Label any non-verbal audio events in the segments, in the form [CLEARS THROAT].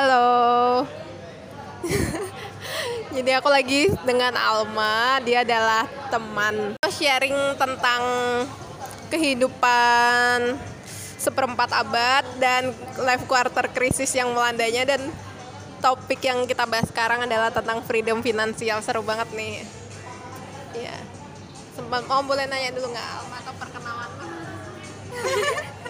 Halo. [LAUGHS] Jadi aku lagi dengan Alma, dia adalah teman. Sharing tentang kehidupan seperempat abad dan life quarter krisis yang melandanya dan topik yang kita bahas sekarang adalah tentang freedom finansial. Seru banget nih. Ya. Sempat mau boleh nanya dulu nggak Alma atau perkenalan? [LAUGHS]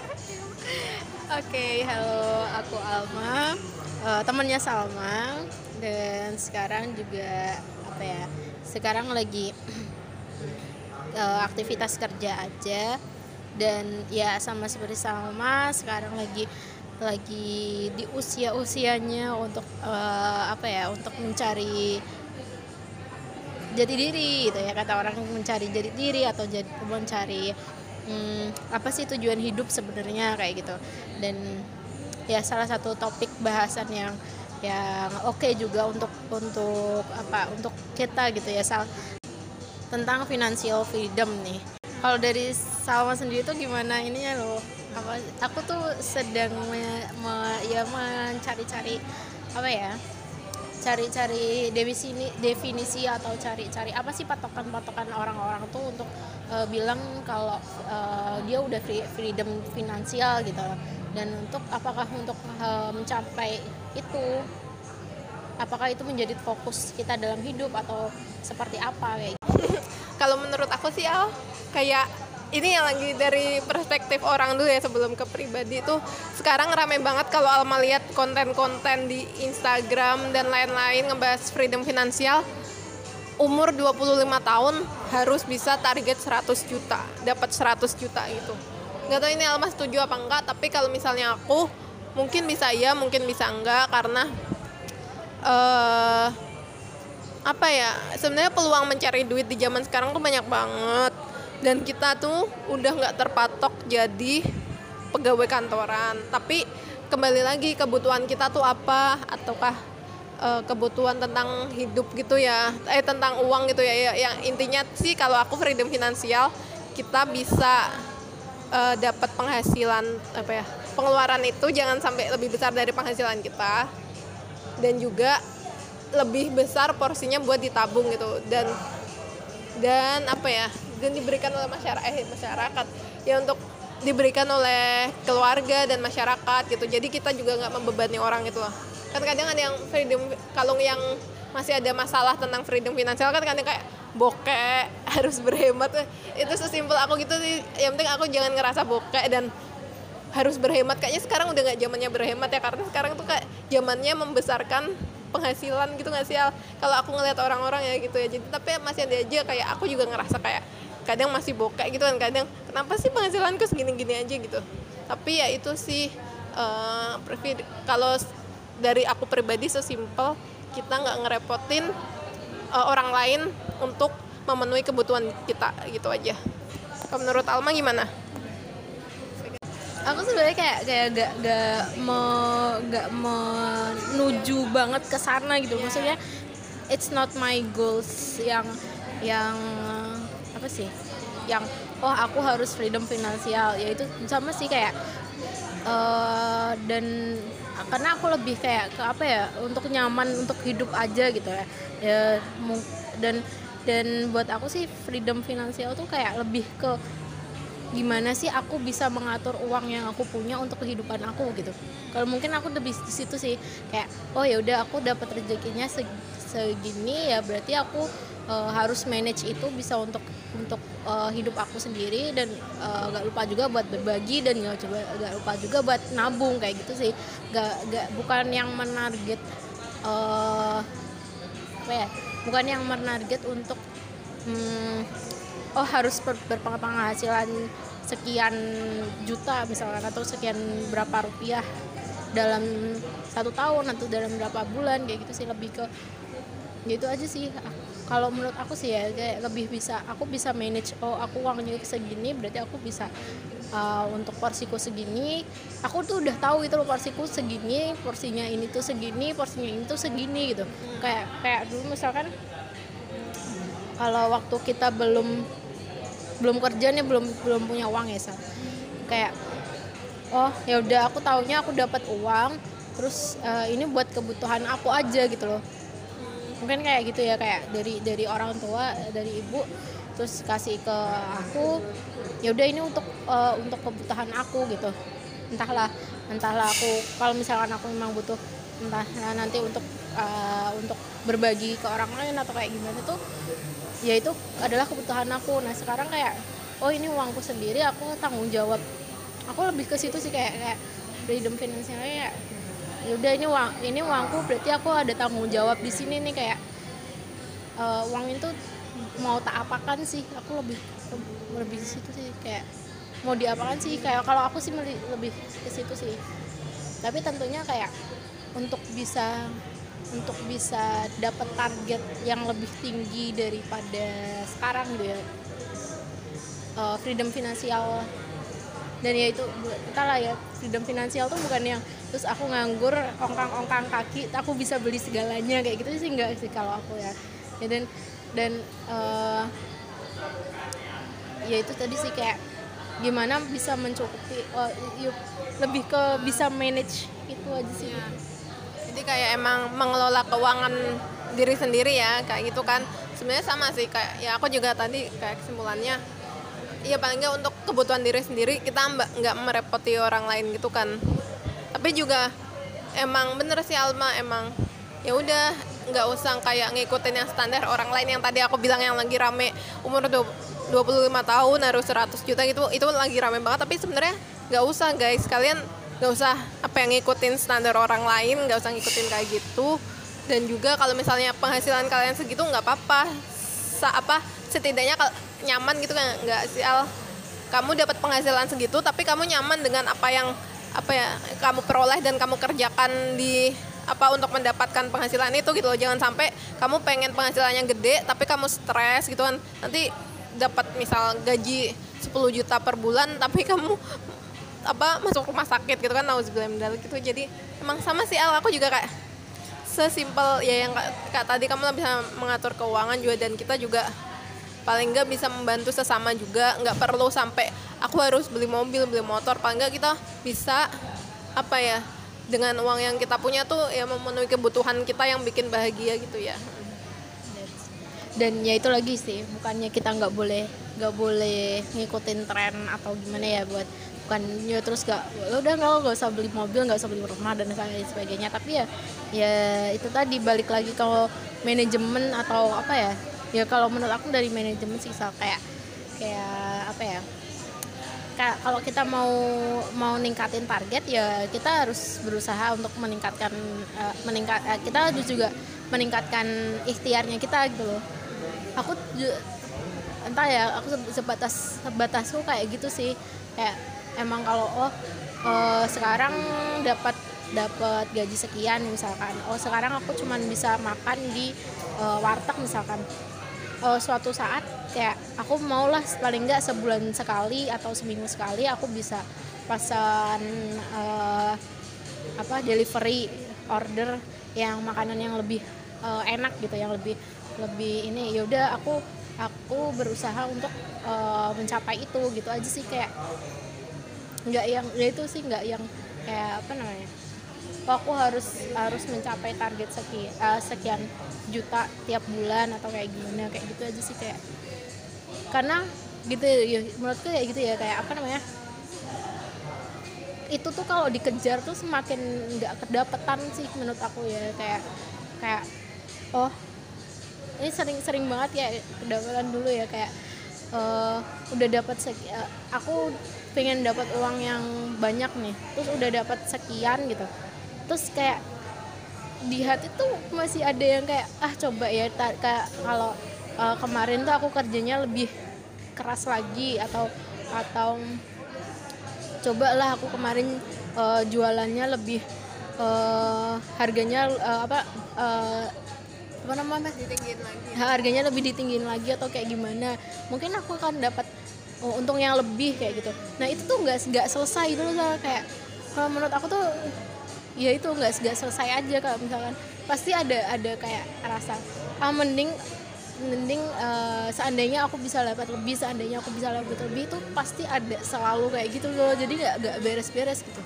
Oke, halo, aku Alma, uh, temannya Salma, dan sekarang juga apa ya? Sekarang lagi uh, [CLEARS THROAT] aktivitas kerja aja, dan ya sama seperti Salma, sekarang lagi lagi di usia usianya untuk uh, apa ya? Untuk mencari jati diri, gitu ya kata orang mencari jati diri atau jadi mencari hmm, apa sih tujuan hidup sebenarnya kayak gitu dan ya salah satu topik bahasan yang yang oke okay juga untuk untuk apa untuk kita gitu ya sal. Tentang financial freedom nih. Kalau dari Salma sendiri tuh gimana? Ininya loh apa aku tuh sedang me, me, ya mencari-cari apa ya cari-cari definisi definisi atau cari-cari apa sih patokan-patokan orang-orang tuh untuk uh, bilang kalau uh, dia udah free, freedom finansial gitu dan untuk apakah untuk uh, mencapai itu apakah itu menjadi fokus kita dalam hidup atau seperti apa kayak gitu? [LAUGHS] kalau menurut aku sih Al kayak ini yang lagi dari perspektif orang dulu ya sebelum ke pribadi tuh sekarang rame banget kalau Alma lihat konten-konten di Instagram dan lain-lain ngebahas freedom finansial umur 25 tahun harus bisa target 100 juta dapat 100 juta gitu nggak tahu ini Alma setuju apa enggak tapi kalau misalnya aku mungkin bisa iya mungkin bisa enggak karena uh, apa ya sebenarnya peluang mencari duit di zaman sekarang tuh banyak banget. Dan kita tuh udah nggak terpatok jadi pegawai kantoran. Tapi kembali lagi kebutuhan kita tuh apa? Ataukah uh, kebutuhan tentang hidup gitu ya? Eh tentang uang gitu ya, ya yang intinya sih kalau aku freedom finansial kita bisa uh, dapat penghasilan apa ya pengeluaran itu jangan sampai lebih besar dari penghasilan kita. Dan juga lebih besar porsinya buat ditabung gitu. Dan dan apa ya dan diberikan oleh masyarakat eh, masyarakat. Ya untuk diberikan oleh keluarga dan masyarakat gitu. Jadi kita juga nggak membebani orang gitu loh. Kan kadang ada yang freedom kalau yang masih ada masalah tentang freedom finansial kan kadang kayak bokeh [LAUGHS] harus berhemat. Itu sesimpel aku gitu sih. Yang penting aku jangan ngerasa bokeh dan harus berhemat. Kayaknya sekarang udah nggak zamannya berhemat ya karena sekarang tuh kayak zamannya membesarkan penghasilan gitu nggak sih kalau aku ngeliat orang-orang ya gitu ya. Jadi tapi masih ada aja kayak aku juga ngerasa kayak kadang masih bokeh gitu kan. Kadang kenapa sih penghasilanku segini-gini aja? gitu. Tapi ya itu sih uh, kalau dari aku pribadi sesimpel kita nggak ngerepotin uh, orang lain untuk memenuhi kebutuhan kita gitu aja. Kalau menurut Alma gimana? aku sebenarnya kayak kayak gak gak mau gak menuju banget ke sana gitu. Maksudnya it's not my goals yang yang apa sih? Yang oh aku harus freedom finansial. Ya itu sama sih kayak uh, dan karena aku lebih kayak ke apa ya untuk nyaman untuk hidup aja gitu ya. Ya dan dan buat aku sih freedom finansial tuh kayak lebih ke gimana sih aku bisa mengatur uang yang aku punya untuk kehidupan aku gitu. Kalau mungkin aku lebih di situ sih kayak oh ya udah aku dapat rezekinya segini ya berarti aku uh, harus manage itu bisa untuk untuk uh, hidup aku sendiri dan uh, gak lupa juga buat berbagi dan gak gak lupa juga buat nabung kayak gitu sih. Gak gak bukan yang menarget uh, apa ya bukan yang menarget untuk hmm, oh harus ber berpenghasilan sekian juta misalkan atau sekian berapa rupiah dalam satu tahun atau dalam berapa bulan kayak gitu sih. Lebih ke gitu aja sih. Kalau menurut aku sih ya kayak lebih bisa aku bisa manage oh aku uangnya segini berarti aku bisa uh, untuk porsiku segini. Aku tuh udah tahu itu loh porsiku segini porsinya ini tuh segini porsinya ini tuh segini gitu. Kayak kayak dulu misalkan kalau waktu kita belum belum kerja nih belum belum punya uang ya sal. Kayak oh ya udah aku taunya aku dapat uang terus uh, ini buat kebutuhan aku aja gitu loh mungkin kayak gitu ya kayak dari dari orang tua dari ibu terus kasih ke aku ya udah ini untuk uh, untuk kebutuhan aku gitu. Entahlah entahlah aku kalau misalkan aku memang butuh entah nanti untuk uh, untuk berbagi ke orang lain atau kayak gimana tuh ya itu adalah kebutuhan aku. Nah sekarang kayak oh ini uangku sendiri aku tanggung jawab. Aku lebih ke situ sih kayak kayak freedom finansialnya ya ya udah ini uang ini uangku berarti aku ada tanggung jawab di sini nih kayak uh, uang itu mau tak apakan sih aku lebih lebih di situ sih kayak mau diapakan sih? Kayak kalau aku sih lebih ke situ sih. Tapi tentunya kayak untuk bisa untuk bisa dapat target yang lebih tinggi daripada sekarang gitu ya uh, freedom finansial. Dan ya itu kita lah ya freedom finansial tuh bukan yang terus aku nganggur ongkang-ongkang kaki aku bisa beli segalanya. Kayak gitu sih enggak sih kalau aku ya, ya dan dan uh, ya itu tadi sih kayak gimana bisa mencukupi uh, yuk, lebih ke bisa manage itu aja sih. Ya jadi kayak emang mengelola keuangan diri sendiri ya kayak gitu kan. Sebenarnya sama sih kayak ya aku juga tadi kayak kesimpulannya ya paling nggak untuk kebutuhan diri sendiri kita nggak merepoti orang lain gitu kan tapi juga emang bener sih Alma emang ya udah nggak usah kayak ngikutin yang standar orang lain yang tadi aku bilang yang lagi rame umur 25 tahun harus 100 juta gitu itu lagi rame banget. Tapi sebenarnya nggak usah guys. Kalian nggak usah apa yang ngikutin standar orang lain nggak usah ngikutin kayak gitu. Dan juga kalau misalnya penghasilan kalian segitu nggak apa-apa. Sa apa setidaknya kalau nyaman gitu kan? Nggak sih al? Kamu dapat penghasilan segitu tapi kamu nyaman dengan apa yang apa ya kamu peroleh dan kamu kerjakan di apa untuk mendapatkan penghasilan itu gitu loh. Jangan sampai kamu pengen penghasilannya gede tapi kamu stres gitu kan. Nanti dapat misal gaji 10 juta per bulan tapi kamu apa masuk rumah sakit gitu kan. Nauzubillah gitu. Jadi emang sama sih Al. Aku juga kayak sesimpel ya yang kak, tadi kamu bisa mengatur keuangan juga dan kita juga paling nggak bisa membantu sesama juga nggak perlu sampai aku harus beli mobil beli motor. Paling nggak kita bisa apa ya dengan uang yang kita punya tuh ya memenuhi kebutuhan kita yang bikin bahagia gitu ya. Dan ya itu lagi sih bukannya kita nggak boleh nggak boleh ngikutin tren atau gimana ya buat bukan ya terus gak udah nggak nggak usah beli mobil nggak usah beli rumah dan sebagainya. Tapi ya ya itu tadi balik lagi kalau manajemen atau apa ya ya kalau menurut aku dari manajemen sih kayak kayak apa ya? Kalau kita mau mau ningkatin target ya kita harus berusaha untuk meningkatkan uh, meningkat uh, kita juga meningkatkan ikhtiarnya kita gitu loh. Aku entah ya aku sebatas sebatasku kayak gitu sih. Kayak emang kalau oh uh, sekarang dapat dapat gaji sekian misalkan. Oh sekarang aku cuma bisa makan di uh, warteg misalkan uh, suatu saat kayak aku maulah paling nggak sebulan sekali atau seminggu sekali aku bisa pesan uh, apa delivery order yang makanan yang lebih uh, enak gitu yang lebih lebih ini. Yaudah aku aku berusaha untuk uh, mencapai itu gitu aja sih kayak nggak yang ya itu sih nggak yang kayak apa namanya oh, aku harus harus mencapai target sekian, uh, eh, sekian juta tiap bulan atau kayak gimana kayak gitu aja sih kayak. Karena gitu ya menurutku kayak gitu ya kayak apa namanya? Itu tuh kalau dikejar tuh semakin nggak kedapetan sih menurut aku ya kayak kayak oh ini sering-sering banget ya kedapatan dulu ya kayak uh, udah dapat uh, aku pengen dapat uang yang banyak nih terus udah dapat sekian gitu terus kayak di hati tuh masih ada yang kayak ah coba ya kayak kalau uh, kemarin tuh aku kerjanya lebih keras lagi atau atau coba lah aku kemarin uh, jualannya lebih uh, harganya uh, apa uh, apa namanya? Ditinggiin lagi. Harganya lebih ditinggiin lagi atau kayak gimana. Mungkin aku akan dapat oh, untung yang lebih kayak gitu. Nah itu tuh nggak nggak selesai itu loh kayak kalau menurut aku tuh ya itu nggak nggak selesai aja kalau misalkan. Pasti ada ada kayak rasa ah mending mending uh, seandainya aku bisa dapat lebih seandainya aku bisa dapat lebih itu pasti ada selalu kayak gitu loh. Jadi nggak nggak beres-beres gitu.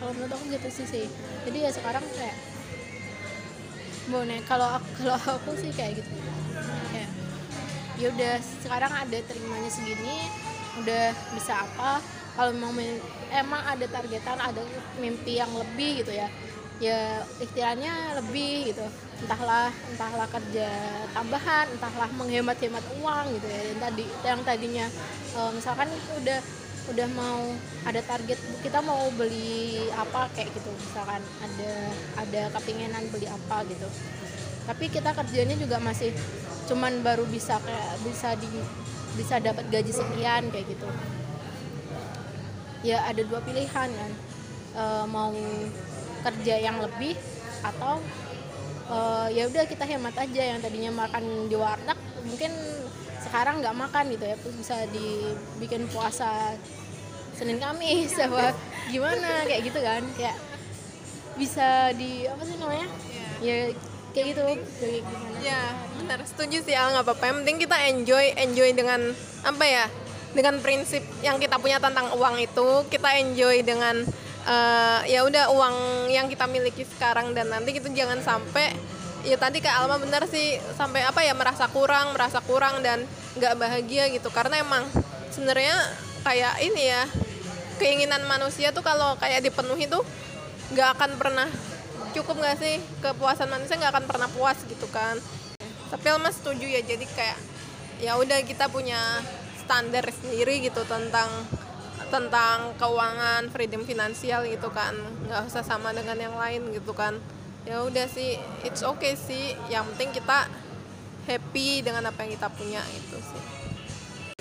Kalau menurut aku gitu sih sih. Jadi ya sekarang kayak boleh kalau aku [LAUGHS] kalau aku sih kayak gitu. Ya udah sekarang ada terimanya segini udah bisa apa kalau memang emang ada targetan ada mimpi yang lebih gitu ya ya ikhtiarnya lebih gitu. Entahlah entahlah kerja tambahan entahlah menghemat-hemat uang gitu ya. Yang tadi yang tadinya eh, misalkan udah udah mau ada target kita mau beli apa kayak gitu. Misalkan ada ada kepinginan beli apa gitu. Tapi kita kerjanya juga masih cuman baru bisa kayak bisa di bisa dapat gaji sekian kayak gitu ya ada dua pilihan kan Eh, mau kerja yang lebih atau eh, ya udah kita hemat aja yang tadinya makan di warteg mungkin sekarang nggak makan gitu ya terus bisa dibikin puasa Senin Kamis [LAUGHS] apa gimana kayak gitu kan kayak bisa di apa sih namanya ya kayak gitu kayak gimana Ya, benar. Setuju sih Al, nggak apa-apa. Yang penting kita enjoy, enjoy dengan apa ya? Dengan prinsip yang kita punya tentang uang itu, kita enjoy dengan eh, ya udah uang yang kita miliki sekarang dan nanti kita jangan sampai ya tadi kayak Alma benar sih sampai apa ya merasa kurang, merasa kurang dan nggak bahagia gitu. Karena emang sebenarnya kayak ini ya keinginan manusia tuh kalau kayak dipenuhi tuh nggak akan pernah cukup nggak sih? Kepuasan manusia nggak akan pernah puas gitu kan. Tapi Alma setuju ya jadi kayak ya udah kita punya standar sendiri gitu tentang tentang keuangan freedom finansial gitu kan. Nggak usah sama dengan yang lain gitu kan. Ya udah sih it's okay sih. Yang penting kita happy dengan apa yang kita punya itu sih.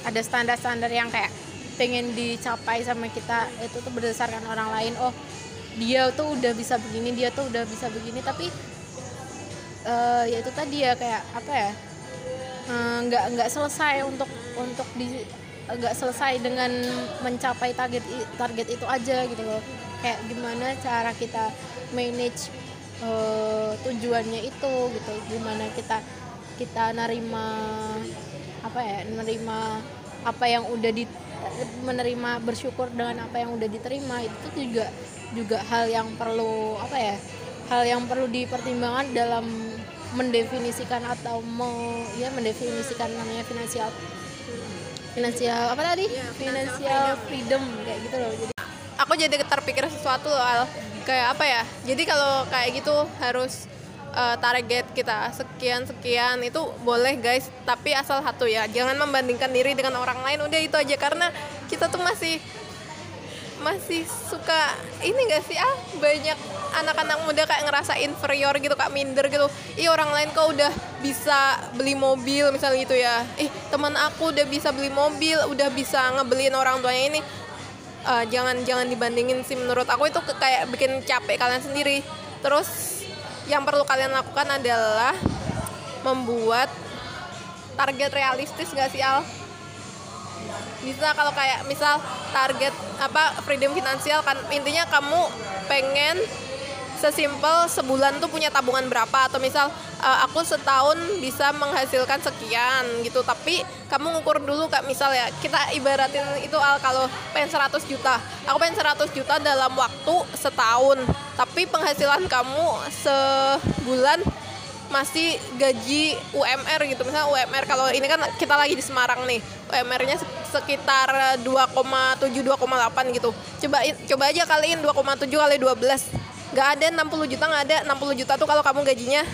Ada standar-standar yang kayak pengen dicapai sama kita itu tuh berdasarkan orang lain. Oh dia tuh udah bisa begini dia tuh udah bisa begini. Tapi eh, ya itu tadi ya kayak apa ya? Eh, nggak nggak selesai untuk untuk di nggak selesai dengan mencapai target target itu aja gitu loh. Kayak gimana cara kita manage eh, tujuannya itu gitu. Gimana kita kita nerima apa ya menerima apa yang udah di menerima bersyukur dengan apa yang udah diterima itu juga juga hal yang perlu apa ya hal yang perlu dipertimbangkan dalam mendefinisikan atau me, ya mendefinisikan namanya finansial finansial apa tadi? Iya, finansial freedom. kayak gitu loh jadi. Aku jadi terpikir sesuatu loh Al. Kayak apa ya? Jadi kalau kayak gitu harus eh, target kita sekian sekian itu boleh guys. Tapi asal satu ya jangan membandingkan diri dengan orang lain. Udah itu aja karena kita tuh masih masih suka ini gak sih ah banyak anak-anak muda kayak ngerasa inferior gitu kak minder gitu. Ih orang lain kok udah bisa beli mobil misalnya gitu ya. Ih teman aku udah bisa beli mobil udah bisa ngebeliin orang tuanya ini. Eh, jangan jangan dibandingin sih menurut aku. Itu kayak bikin capek kalian sendiri. Terus yang perlu kalian lakukan adalah membuat target realistis gak sih Al? bisa kalau kayak misal target apa freedom finansial kan intinya kamu pengen sesimpel sebulan tuh punya tabungan berapa? Atau misal eh, aku setahun bisa menghasilkan sekian gitu. Tapi kamu ngukur dulu kak. Misal ya kita ibaratin itu al kalau pengen 100 juta. Aku pengen 100 juta dalam waktu setahun. Tapi penghasilan kamu sebulan masih gaji UMR gitu. Misalnya UMR kalau ini kan kita lagi di Semarang nih. UMR-nya se- sekitar 2,7 2,8 gitu. Coba coba aja kaliin 2,7 kali 12 nggak ada 60 juta nggak ada. 60 juta tuh kalau kamu gajinya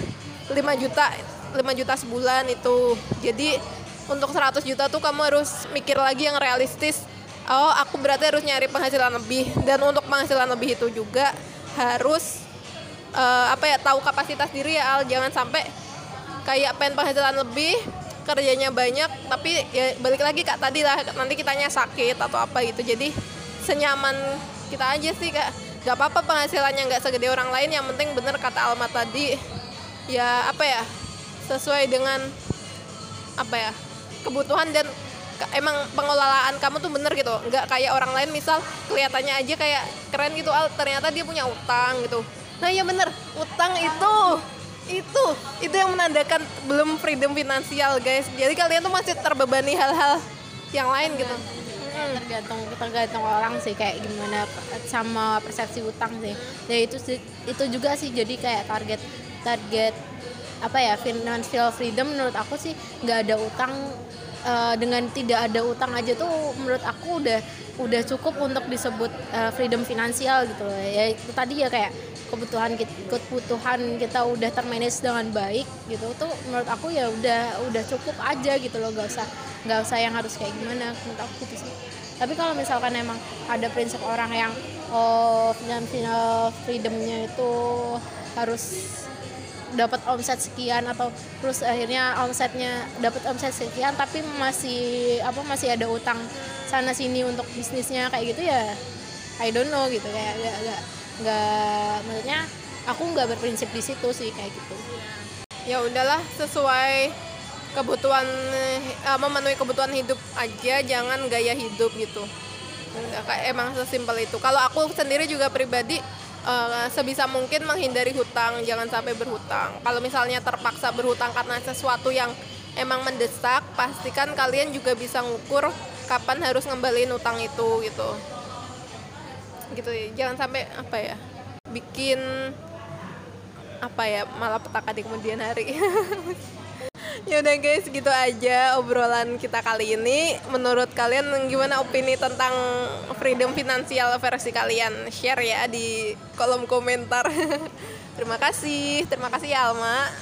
5 juta 5 juta sebulan itu. Jadi untuk 100 juta tuh kamu harus mikir lagi yang realistis. Oh aku berarti harus nyari penghasilan lebih. Dan untuk penghasilan lebih itu juga harus eh, apa ya tahu kapasitas diri ya Al. Jangan sampai kayak pengen penghasilan lebih kerjanya banyak tapi ya balik lagi kak tadi lah. Nanti kitanya sakit atau apa gitu. Jadi senyaman kita aja sih kak nggak apa-apa penghasilannya nggak segede orang lain yang penting bener kata Alma tadi. Ya apa ya sesuai dengan apa ya kebutuhan dan emang pengelolaan kamu tuh bener gitu. Nggak kayak orang lain misal kelihatannya aja kayak keren gitu Al ternyata dia punya utang gitu. Nah ya bener utang itu itu itu yang menandakan belum freedom finansial guys. Jadi kalian tuh masih terbebani hal-hal yang lain gitu Kayak tergantung tergantung orang sih kayak gimana sama persepsi utang sih. Ya itu itu juga sih jadi kayak target target apa ya financial freedom menurut aku sih nggak ada utang eh, dengan tidak ada utang aja tuh menurut aku udah udah cukup untuk disebut eh, freedom finansial gitu. Loh ya itu tadi ya kayak kebutuhan kita, kebutuhan kita udah termanage dengan baik gitu tuh menurut aku ya udah udah cukup aja gitu loh gak usah nggak usah yang harus kayak gimana menurut aku gitu sih. Tapi kalau misalkan emang ada prinsip orang yang oh financial freedomnya itu harus dapat omset sekian atau terus akhirnya omsetnya dapat omset sekian tapi masih apa masih ada utang sana sini untuk bisnisnya kayak gitu ya I don't know gitu kayak gak, gak, nggak maksudnya aku nggak berprinsip di situ sih kayak gitu. Ya udahlah sesuai kebutuhan eh, memenuhi kebutuhan hidup aja jangan gaya hidup gitu. Emang sesimpel itu. Kalau aku sendiri juga pribadi eh, sebisa mungkin menghindari hutang jangan sampai berhutang. Kalau misalnya terpaksa berhutang karena sesuatu yang emang mendesak pastikan kalian juga bisa ngukur kapan harus ngembaliin utang itu gitu gitu ya. Jangan sampai apa ya bikin apa ya malah petaka di kemudian hari. [LAUGHS] Ya udah guys gitu aja obrolan kita kali ini. Menurut kalian gimana opini tentang freedom finansial versi kalian? Share ya di kolom komentar. [LAUGHS] Terima kasih. Terima kasih ya Alma